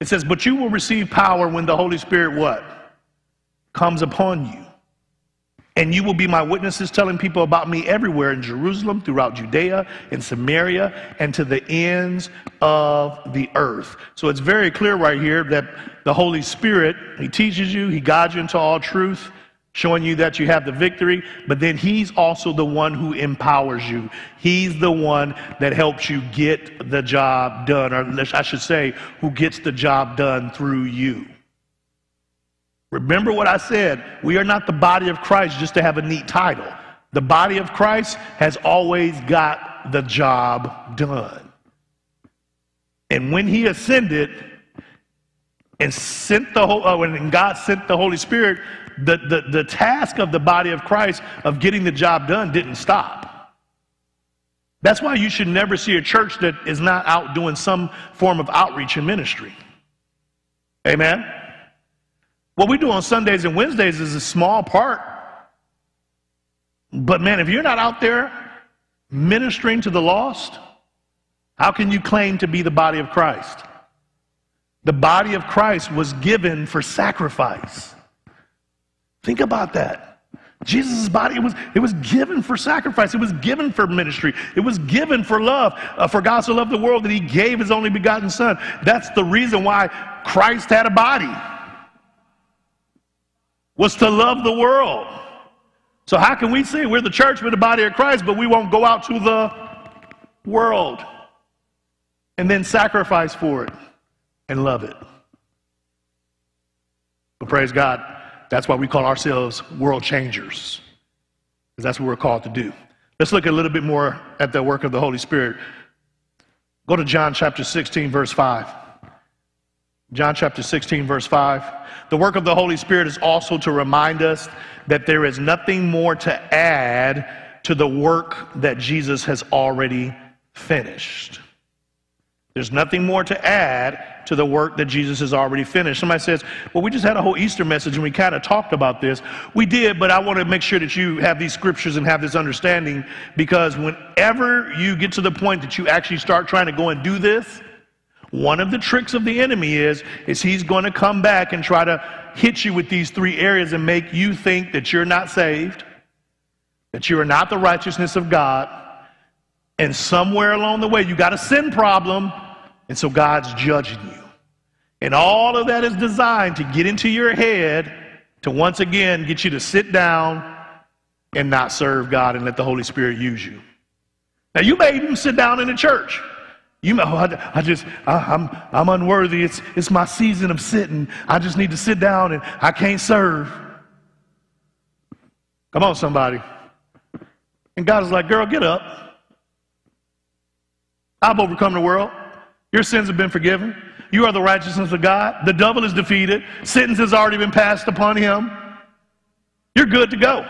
It says, But you will receive power when the Holy Spirit what? Comes upon you. And you will be my witnesses, telling people about me everywhere in Jerusalem, throughout Judea, in Samaria, and to the ends of the earth. So it's very clear right here that the Holy Spirit, He teaches you, He guides you into all truth, showing you that you have the victory, but then He's also the one who empowers you. He's the one that helps you get the job done, or I should say, who gets the job done through you. Remember what I said. We are not the body of Christ just to have a neat title. The body of Christ has always got the job done. And when he ascended and sent the uh, when God sent the Holy Spirit, the, the, the task of the body of Christ of getting the job done didn't stop. That's why you should never see a church that is not out doing some form of outreach and ministry. Amen. What we do on Sundays and Wednesdays is a small part. But man, if you're not out there ministering to the lost, how can you claim to be the body of Christ? The body of Christ was given for sacrifice. Think about that. Jesus' body, it was, it was given for sacrifice. It was given for ministry. It was given for love. Uh, for God so loved the world that he gave his only begotten son. That's the reason why Christ had a body was to love the world. So, how can we say we're the church, we're the body of Christ, but we won't go out to the world and then sacrifice for it and love it? But praise God, that's why we call ourselves world changers, because that's what we're called to do. Let's look a little bit more at the work of the Holy Spirit. Go to John chapter 16, verse 5. John chapter 16, verse 5. The work of the Holy Spirit is also to remind us that there is nothing more to add to the work that Jesus has already finished. There's nothing more to add to the work that Jesus has already finished. Somebody says, Well, we just had a whole Easter message and we kind of talked about this. We did, but I want to make sure that you have these scriptures and have this understanding because whenever you get to the point that you actually start trying to go and do this, one of the tricks of the enemy is, is he's going to come back and try to hit you with these three areas and make you think that you're not saved, that you are not the righteousness of God, and somewhere along the way you got a sin problem, and so God's judging you. And all of that is designed to get into your head to once again get you to sit down and not serve God and let the Holy Spirit use you. Now, you may even sit down in the church. You know, oh, I, I just, I, am I'm, I'm unworthy. It's, it's my season of sitting. I just need to sit down and I can't serve. Come on, somebody. And God is like, girl, get up. I've overcome the world. Your sins have been forgiven. You are the righteousness of God. The devil is defeated. Sentence has already been passed upon him. You're good to go.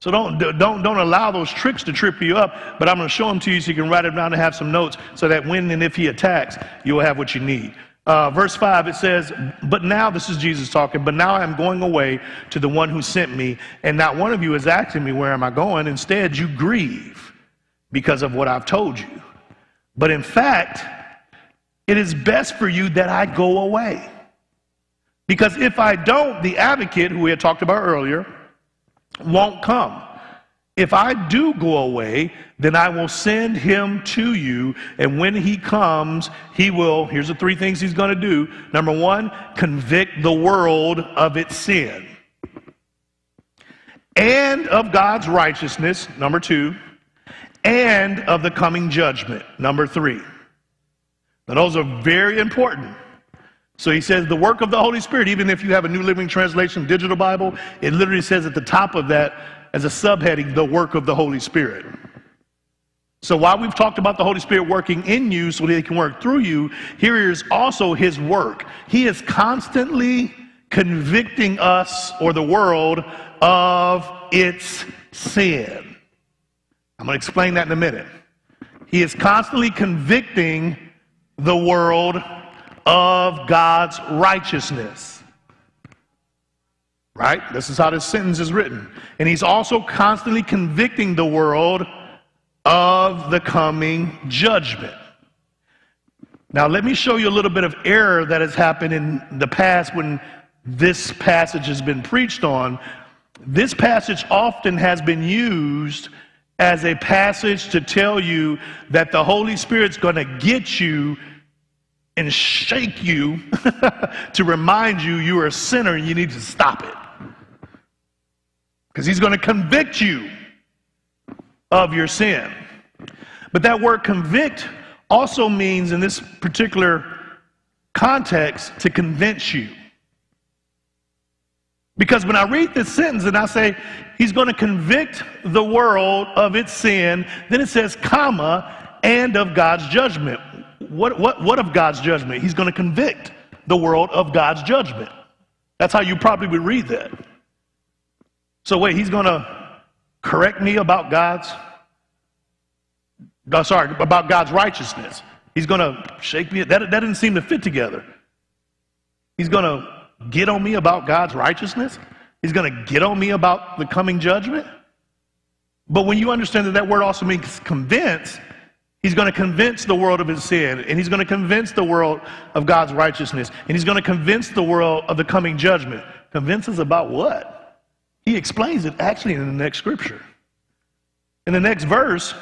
So don't, don't, don't allow those tricks to trip you up, but I'm going to show them to you so you can write them down and have some notes so that when and if he attacks, you'll have what you need. Uh, verse 5, it says, But now, this is Jesus talking, but now I'm going away to the one who sent me, and not one of you is asking me, Where am I going? Instead, you grieve because of what I've told you. But in fact, it is best for you that I go away. Because if I don't, the advocate, who we had talked about earlier, won't come. If I do go away, then I will send him to you. And when he comes, he will, here's the three things he's going to do. Number one, convict the world of its sin and of God's righteousness. Number two, and of the coming judgment. Number three. Now, those are very important. So he says the work of the Holy Spirit, even if you have a New Living Translation digital Bible, it literally says at the top of that as a subheading, the work of the Holy Spirit. So while we've talked about the Holy Spirit working in you so that he can work through you, here is also his work. He is constantly convicting us or the world of its sin. I'm going to explain that in a minute. He is constantly convicting the world of God's righteousness. Right? This is how this sentence is written. And he's also constantly convicting the world of the coming judgment. Now, let me show you a little bit of error that has happened in the past when this passage has been preached on. This passage often has been used as a passage to tell you that the Holy Spirit's going to get you and shake you to remind you you are a sinner and you need to stop it. Because he's going to convict you of your sin. But that word convict also means, in this particular context, to convince you. Because when I read this sentence and I say, He's going to convict the world of its sin, then it says, comma, and of God's judgment. What, what, what of God's judgment? He's going to convict the world of God's judgment. That's how you probably would read that. So, wait, He's going to correct me about God's no, sorry, about God's righteousness. He's going to shake me. That, that didn't seem to fit together. He's going to get on me about God's righteousness. He's going to get on me about the coming judgment. But when you understand that that word also means convince, he's going to convince the world of his sin, and he's going to convince the world of God's righteousness, and he's going to convince the world of the coming judgment. Convince us about what? He explains it actually in the next scripture. In the next verse,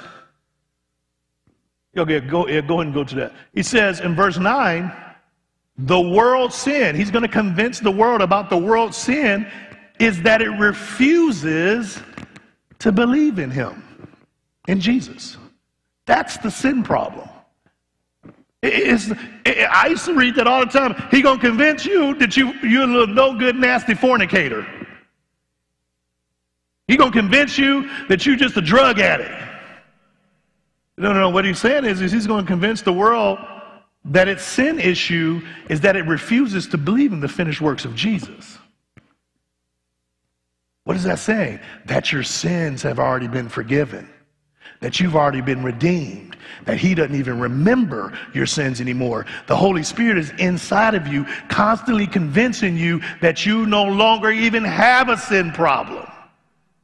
Okay, go, go ahead and go to that. He says in verse 9, the world's sin, he's going to convince the world about the world's sin, is that it refuses to believe in him, in Jesus. That's the sin problem. It's, it, I used to read that all the time. He gonna convince you that you you're a little no good nasty fornicator. He gonna convince you that you're just a drug addict. No, no, no. What he's saying is, is he's going to convince the world that its sin issue is that it refuses to believe in the finished works of Jesus. What is that saying? That your sins have already been forgiven, that you've already been redeemed, that He doesn't even remember your sins anymore. The Holy Spirit is inside of you, constantly convincing you that you no longer even have a sin problem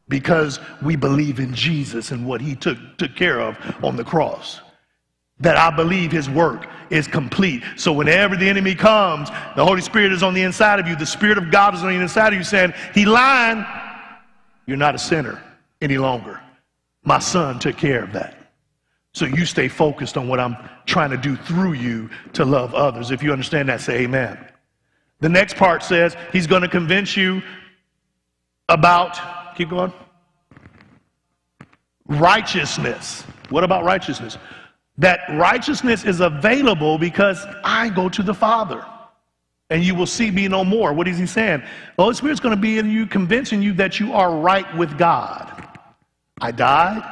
because we believe in Jesus and what he took, took care of on the cross. That I believe his work is complete. So whenever the enemy comes, the Holy Spirit is on the inside of you. The Spirit of God is on the inside of you saying, He lying. You're not a sinner any longer. My son took care of that. So you stay focused on what I'm trying to do through you to love others. If you understand that, say amen. The next part says he's going to convince you about Keep going. Righteousness. What about righteousness? That righteousness is available because I go to the Father and you will see me no more. What is he saying? The Holy Spirit's going to be in you, convincing you that you are right with God. I died,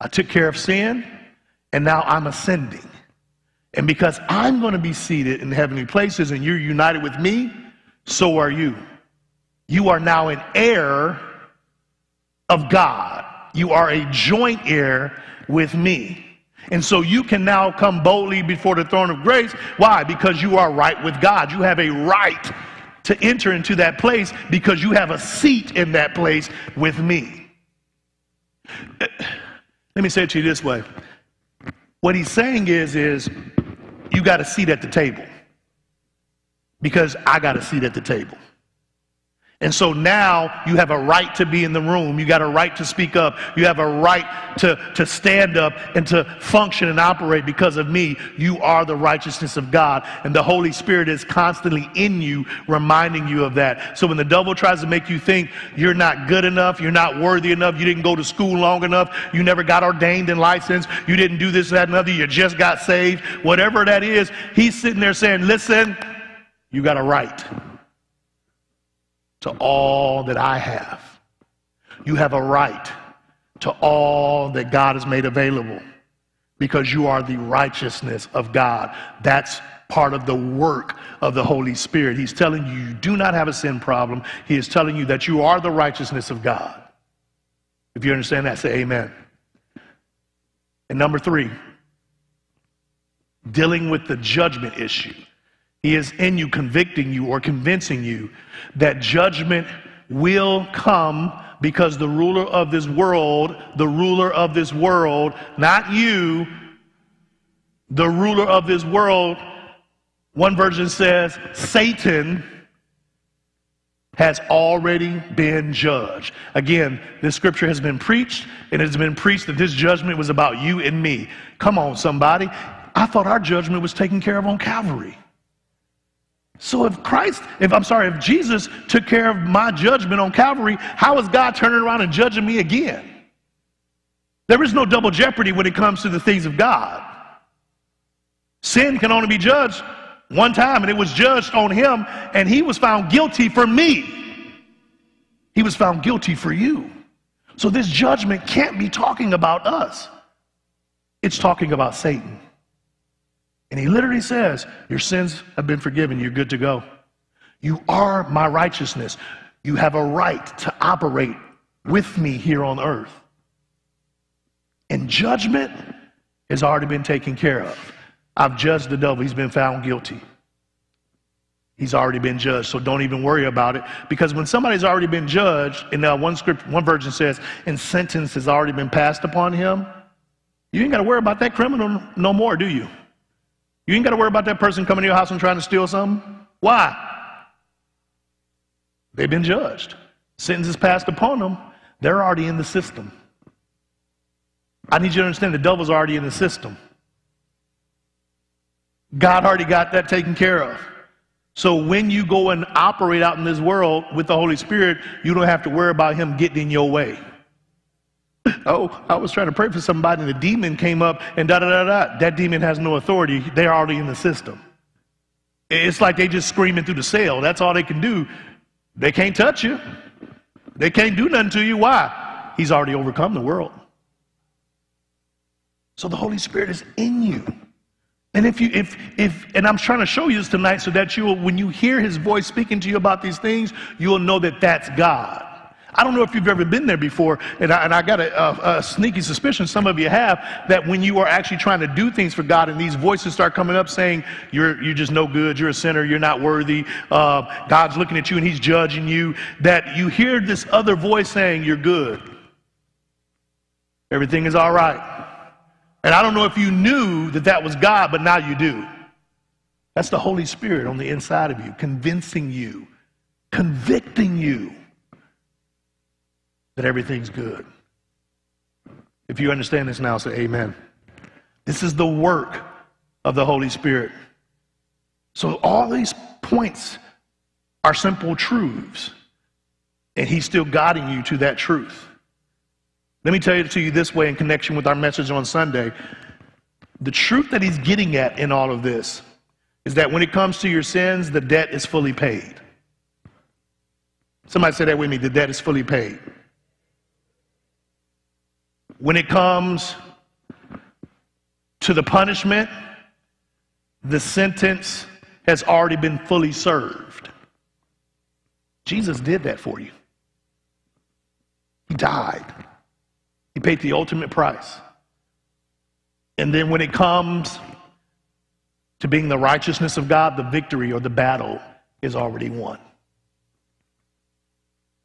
I took care of sin, and now I'm ascending. And because I'm going to be seated in heavenly places and you're united with me, so are you. You are now an heir of God. You are a joint heir with me. And so you can now come boldly before the throne of grace. Why? Because you are right with God. You have a right to enter into that place because you have a seat in that place with me. Let me say it to you this way. What he's saying is, is you got a seat at the table because I got a seat at the table. And so now you have a right to be in the room. You got a right to speak up. You have a right to, to stand up and to function and operate because of me. You are the righteousness of God. And the Holy Spirit is constantly in you, reminding you of that. So when the devil tries to make you think you're not good enough, you're not worthy enough, you didn't go to school long enough, you never got ordained and licensed, you didn't do this, that, and other, you just got saved, whatever that is, he's sitting there saying, listen, you got a right to all that I have. You have a right to all that God has made available because you are the righteousness of God. That's part of the work of the Holy Spirit. He's telling you you do not have a sin problem. He is telling you that you are the righteousness of God. If you understand that, say amen. And number three, dealing with the judgment issue. He is in you, convicting you or convincing you that judgment will come because the ruler of this world, the ruler of this world, not you, the ruler of this world, one version says, Satan has already been judged. Again, this scripture has been preached, and it has been preached that this judgment was about you and me. Come on, somebody. I thought our judgment was taken care of on Calvary. So if Christ, if I'm sorry, if Jesus took care of my judgment on Calvary, how is God turning around and judging me again? There is no double jeopardy when it comes to the things of God. Sin can only be judged one time, and it was judged on him, and he was found guilty for me. He was found guilty for you. So this judgment can't be talking about us, it's talking about Satan. And he literally says, Your sins have been forgiven. You're good to go. You are my righteousness. You have a right to operate with me here on earth. And judgment has already been taken care of. I've judged the devil. He's been found guilty. He's already been judged, so don't even worry about it. Because when somebody's already been judged, and uh, one script, one version says, and sentence has already been passed upon him, you ain't got to worry about that criminal no more, do you? You ain't got to worry about that person coming to your house and trying to steal something. Why? They've been judged. Sentence is passed upon them. They're already in the system. I need you to understand the devil's already in the system. God already got that taken care of. So when you go and operate out in this world with the Holy Spirit, you don't have to worry about him getting in your way. Oh, I was trying to pray for somebody and the demon came up and da da da da. That demon has no authority. They're already in the system. It's like they just screaming through the cell. That's all they can do. They can't touch you. They can't do nothing to you. Why? He's already overcome the world. So the Holy Spirit is in you. And if you, if, if, and I'm trying to show you this tonight so that you will, when you hear his voice speaking to you about these things, you'll know that that's God. I don't know if you've ever been there before, and I, and I got a, a, a, sneaky suspicion, some of you have, that when you are actually trying to do things for God and these voices start coming up saying, you're, you're just no good, you're a sinner, you're not worthy, uh, God's looking at you and he's judging you, that you hear this other voice saying, you're good. Everything is all right. And I don't know if you knew that that was God, but now you do. That's the Holy Spirit on the inside of you, convincing you, convicting you that everything's good. If you understand this now, say amen. This is the work of the Holy Spirit. So all these points are simple truths, and He's still guiding you to that truth. Let me tell it to you this way in connection with our message on Sunday. The truth that he's getting at in all of this is that when it comes to your sins, the debt is fully paid. Somebody say that with me the debt is fully paid. When it comes to the punishment, the sentence has already been fully served. Jesus did that for you. He died. He paid the ultimate price. And then when it comes to being the righteousness of God, the victory or the battle is already won.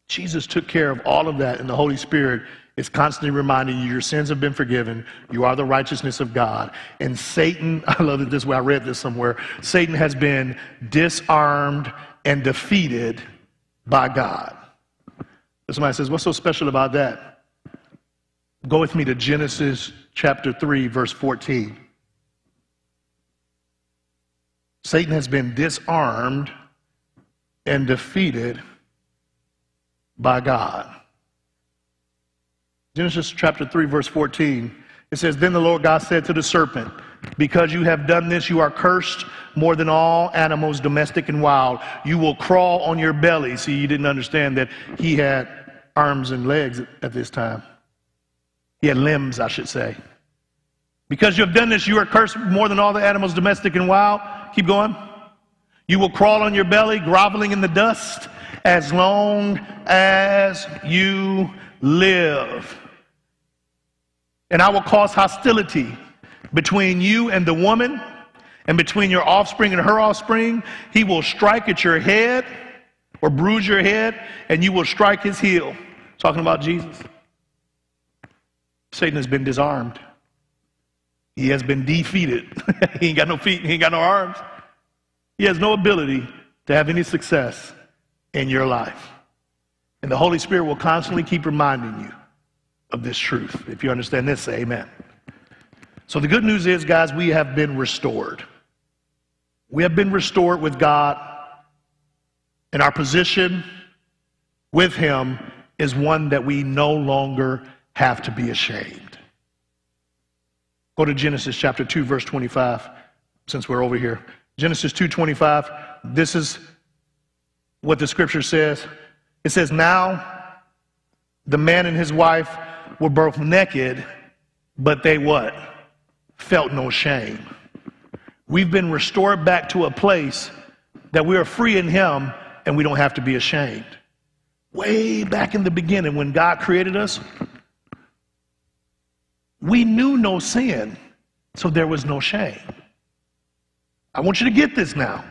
Jesus took care of all of that, and the Holy Spirit is constantly reminding you your sins have been forgiven. You are the righteousness of God. And Satan, I love it this way, I read this somewhere. Satan has been disarmed and defeated by God. Somebody says, What's so special about that? Go with me to Genesis chapter 3, verse 14. Satan has been disarmed and defeated by God. Genesis chapter 3, verse 14. It says, Then the Lord God said to the serpent, Because you have done this, you are cursed more than all animals, domestic and wild. You will crawl on your belly. See, you didn't understand that he had arms and legs at this time. He had limbs, I should say. Because you have done this, you are cursed more than all the animals, domestic and wild. Keep going. You will crawl on your belly, groveling in the dust, as long as you live. And I will cause hostility between you and the woman, and between your offspring and her offspring. He will strike at your head or bruise your head, and you will strike his heel. Talking about Jesus. Satan has been disarmed. He has been defeated. he ain't got no feet, he ain't got no arms. He has no ability to have any success in your life. And the Holy Spirit will constantly keep reminding you of this truth. If you understand this, say amen. So the good news is, guys, we have been restored. We have been restored with God, and our position with Him is one that we no longer have to be ashamed. Go to Genesis chapter 2, verse 25, since we're over here. Genesis 2:25. This is what the scripture says. It says, Now the man and his wife were both naked, but they what? Felt no shame. We've been restored back to a place that we are free in him and we don't have to be ashamed. Way back in the beginning, when God created us, we knew no sin, so there was no shame. I want you to get this now.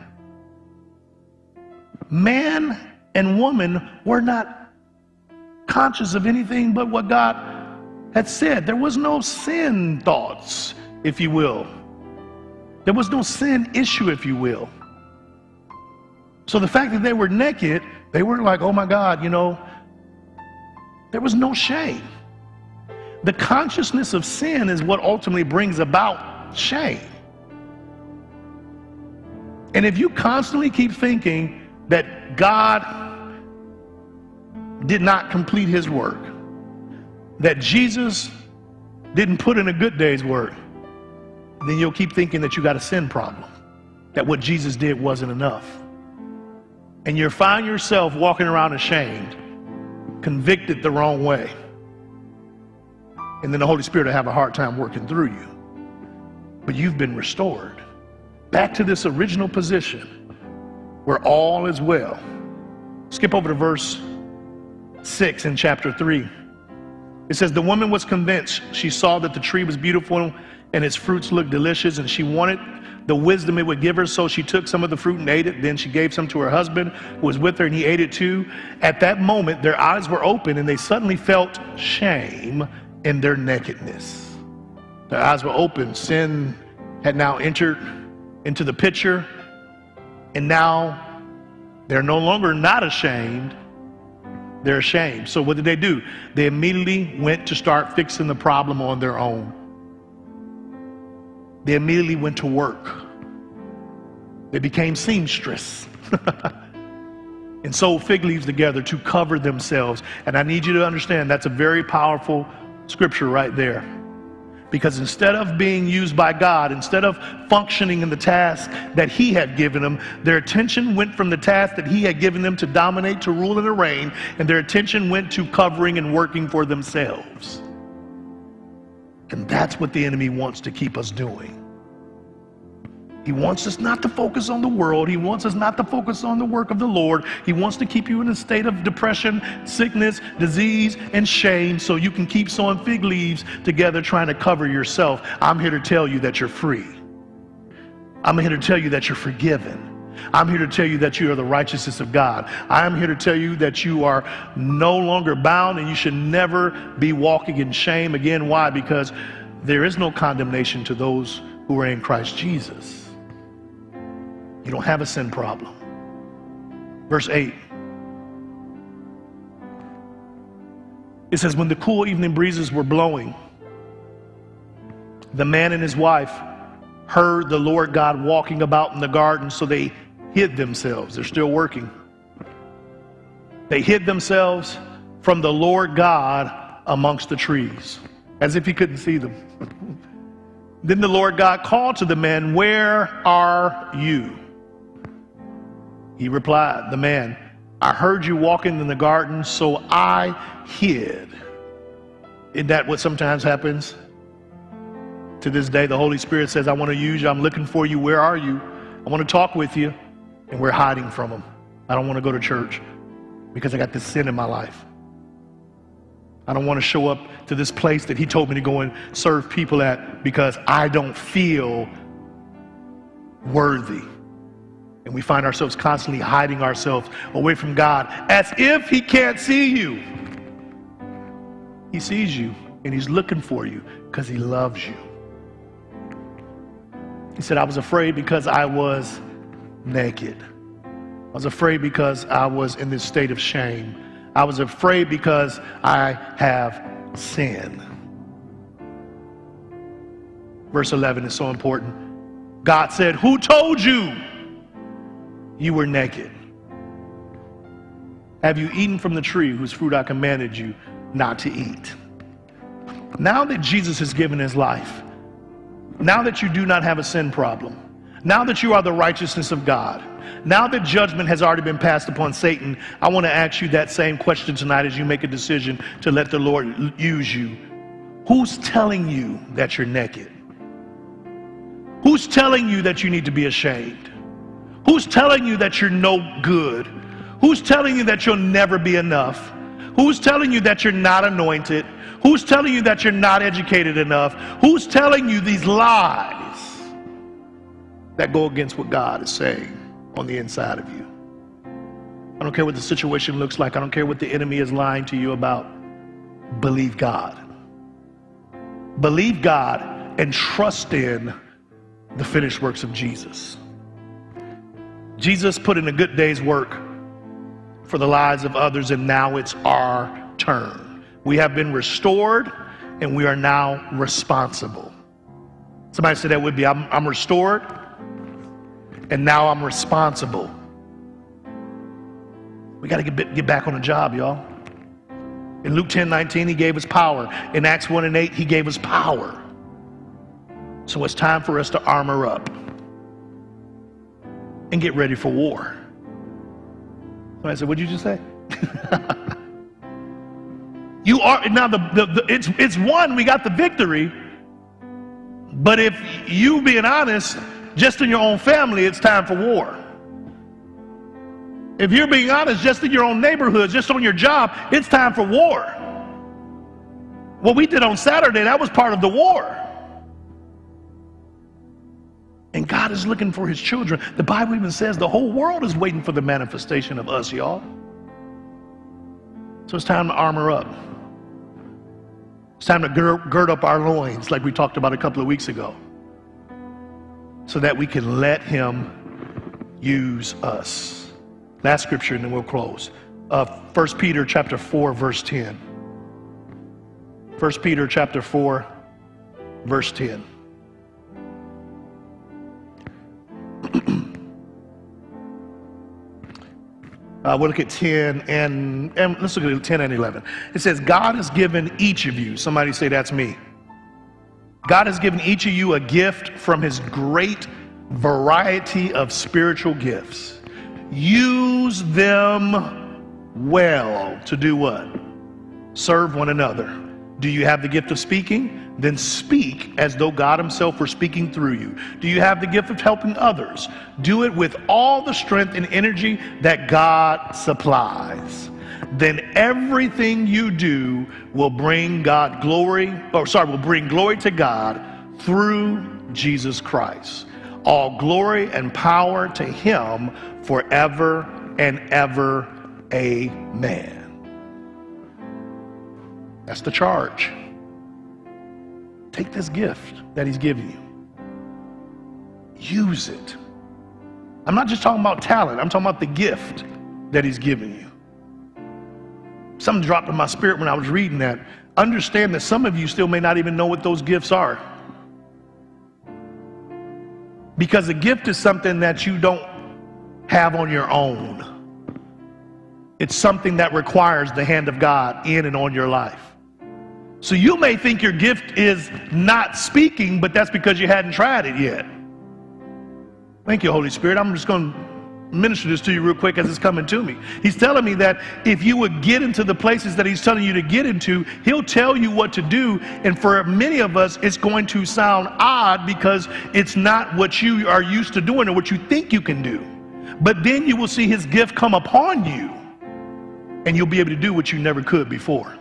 Man and woman were not conscious of anything but what God had said. There was no sin thoughts, if you will. There was no sin issue, if you will. So the fact that they were naked, they weren't like, oh my God, you know, there was no shame. The consciousness of sin is what ultimately brings about shame. And if you constantly keep thinking that God did not complete his work, that Jesus didn't put in a good day's work, then you'll keep thinking that you got a sin problem, that what Jesus did wasn't enough. And you'll find yourself walking around ashamed, convicted the wrong way. And then the Holy Spirit will have a hard time working through you. But you've been restored back to this original position where all is well. Skip over to verse 6 in chapter 3. It says, The woman was convinced. She saw that the tree was beautiful and its fruits looked delicious, and she wanted the wisdom it would give her. So she took some of the fruit and ate it. Then she gave some to her husband who was with her, and he ate it too. At that moment, their eyes were open, and they suddenly felt shame in their nakedness. Their eyes were open. Sin had now entered into the picture, and now they're no longer not ashamed, they're ashamed. So what did they do? They immediately went to start fixing the problem on their own. They immediately went to work. They became seamstress and sewed fig leaves together to cover themselves. And I need you to understand that's a very powerful scripture right there. Because instead of being used by God, instead of functioning in the task that He had given them, their attention went from the task that He had given them to dominate, to rule, and to reign, and their attention went to covering and working for themselves. And that's what the enemy wants to keep us doing. He wants us not to focus on the world. He wants us not to focus on the work of the Lord. He wants to keep you in a state of depression, sickness, disease, and shame so you can keep sewing fig leaves together trying to cover yourself. I'm here to tell you that you're free. I'm here to tell you that you're forgiven. I'm here to tell you that you are the righteousness of God. I am here to tell you that you are no longer bound and you should never be walking in shame again. Why? Because there is no condemnation to those who are in Christ Jesus. You don't have a sin problem. Verse 8. It says, When the cool evening breezes were blowing, the man and his wife heard the Lord God walking about in the garden, so they hid themselves. They're still working. They hid themselves from the Lord God amongst the trees, as if he couldn't see them. then the Lord God called to the man, Where are you? He replied, The man, I heard you walking in the garden, so I hid. Isn't that what sometimes happens? To this day, the Holy Spirit says, I want to use you. I'm looking for you. Where are you? I want to talk with you. And we're hiding from him. I don't want to go to church because I got this sin in my life. I don't want to show up to this place that he told me to go and serve people at because I don't feel worthy. And we find ourselves constantly hiding ourselves away from God as if He can't see you. He sees you and He's looking for you because He loves you. He said, I was afraid because I was naked. I was afraid because I was in this state of shame. I was afraid because I have sinned. Verse 11 is so important. God said, Who told you you were naked? Have you eaten from the tree whose fruit I commanded you not to eat? Now that Jesus has given his life, now that you do not have a sin problem, now that you are the righteousness of God, now that judgment has already been passed upon Satan, I want to ask you that same question tonight as you make a decision to let the Lord use you. Who's telling you that you're naked? Who's telling you that you need to be ashamed? Who's telling you that you're no good? Who's telling you that you'll never be enough? Who's telling you that you're not anointed? Who's telling you that you're not educated enough? Who's telling you these lies that go against what God is saying on the inside of you? I don't care what the situation looks like. I don't care what the enemy is lying to you about. Believe God. Believe God and trust in the finished works of Jesus. Jesus put in a good day's work for the lives of others, and now it's our turn. We have been restored, and we are now responsible. Somebody said that would be I'm, I'm restored, and now I'm responsible. We got to get, get back on the job, y'all. In Luke 10 19, he gave us power. In Acts 1 and 8, he gave us power. So it's time for us to armor up and get ready for war. I said, What did you just say? you are now the, the, the, it's it's one, we got the victory. But if you being honest, just in your own family, it's time for war. If you're being honest, just in your own neighborhood, just on your job, it's time for war. What we did on Saturday, that was part of the war. And God is looking for his children. The Bible even says the whole world is waiting for the manifestation of us, y'all. So it's time to armor up. It's time to gird, gird up our loins, like we talked about a couple of weeks ago, so that we can let him use us. Last scripture, and then we'll close. Uh, 1 Peter chapter 4, verse 10. 1 Peter chapter 4, verse 10. Uh, we'll look at 10 and, and let's look at 10 and 11. It says, God has given each of you, somebody say, That's me. God has given each of you a gift from his great variety of spiritual gifts. Use them well to do what? Serve one another. Do you have the gift of speaking? Then speak as though God Himself were speaking through you. Do you have the gift of helping others? Do it with all the strength and energy that God supplies. Then everything you do will bring God glory, or sorry, will bring glory to God through Jesus Christ. All glory and power to Him forever and ever. Amen. That's the charge. Take this gift that He's given you, use it. I'm not just talking about talent, I'm talking about the gift that He's given you. Something dropped in my spirit when I was reading that. Understand that some of you still may not even know what those gifts are. Because a gift is something that you don't have on your own. It's something that requires the hand of God in and on your life. So you may think your gift is not speaking, but that's because you hadn't tried it yet. Thank you, Holy Spirit. I'm just going to minister this to you real quick as it's coming to me. He's telling me that if you would get into the places that he's telling you to get into, he'll tell you what to do. And for many of us, it's going to sound odd because it's not what you are used to doing or what you think you can do. But then you will see his gift come upon you and you'll be able to do what you never could before.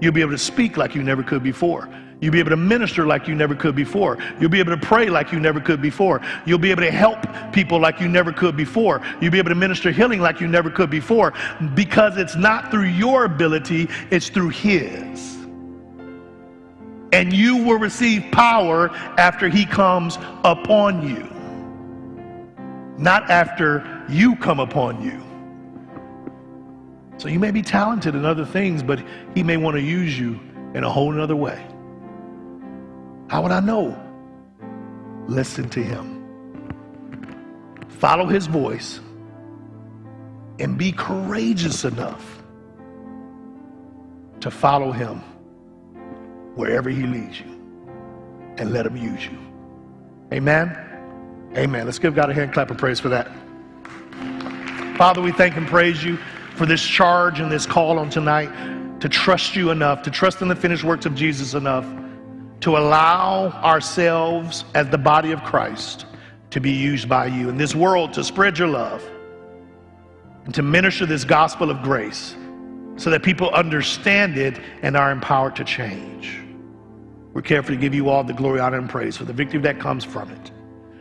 You'll be able to speak like you never could before. You'll be able to minister like you never could before. You'll be able to pray like you never could before. You'll be able to help people like you never could before. You'll be able to minister healing like you never could before because it's not through your ability, it's through His. and you will receive power after he comes upon you, not after you come upon you. So you may be talented in other things, but he may want to use you in a whole other way. How would I know? Listen to him. Follow his voice and be courageous enough to follow him wherever he leads you and let him use you. Amen. Amen. Let's give God a hand clap of praise for that. Father, we thank and praise you for this charge and this call on tonight to trust you enough, to trust in the finished works of Jesus enough, to allow ourselves as the body of Christ to be used by you in this world to spread your love and to minister this gospel of grace so that people understand it and are empowered to change. We're careful to give you all the glory, honor, and praise for the victory that comes from it.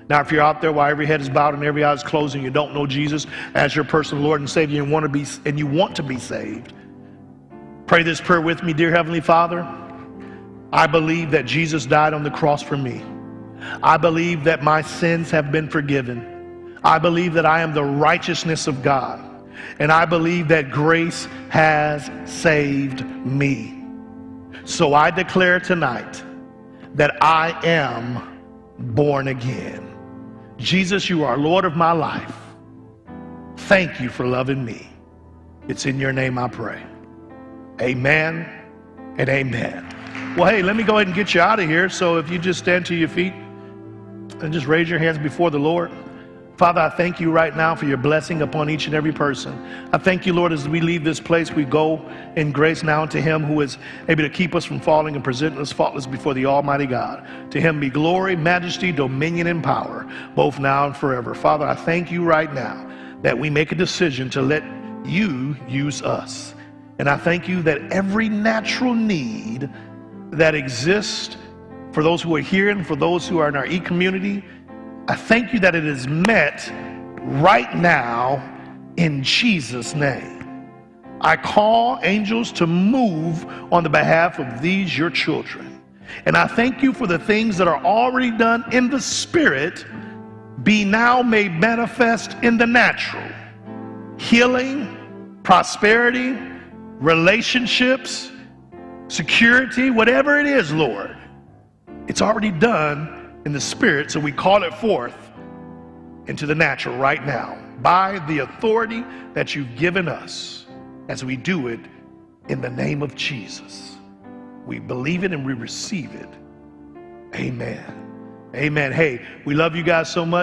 Now, if you're out there while every head is bowed and every eye is closed and you don't know Jesus as your personal Lord and Savior and want to be and you want to be saved, pray this prayer with me, dear Heavenly Father. I believe that Jesus died on the cross for me. I believe that my sins have been forgiven. I believe that I am the righteousness of God. And I believe that grace has saved me. So I declare tonight that I am born again. Jesus, you are Lord of my life. Thank you for loving me. It's in your name I pray. Amen and amen. Well, hey, let me go ahead and get you out of here. So if you just stand to your feet and just raise your hands before the Lord. Father, I thank you right now for your blessing upon each and every person. I thank you, Lord, as we leave this place, we go in grace now to him who is able to keep us from falling and present us faultless before the Almighty God. To him be glory, majesty, dominion, and power, both now and forever. Father, I thank you right now that we make a decision to let you use us. And I thank you that every natural need that exists for those who are here and for those who are in our e community, I thank you that it is met right now in Jesus' name. I call angels to move on the behalf of these, your children. And I thank you for the things that are already done in the spirit be now made manifest in the natural. Healing, prosperity, relationships, security, whatever it is, Lord. It's already done in the spirit, so we call it forth into the natural right now by the authority that you've given us as we do it in the name of Jesus. We believe it and we receive it. Amen. Amen. Hey, we love you guys so much.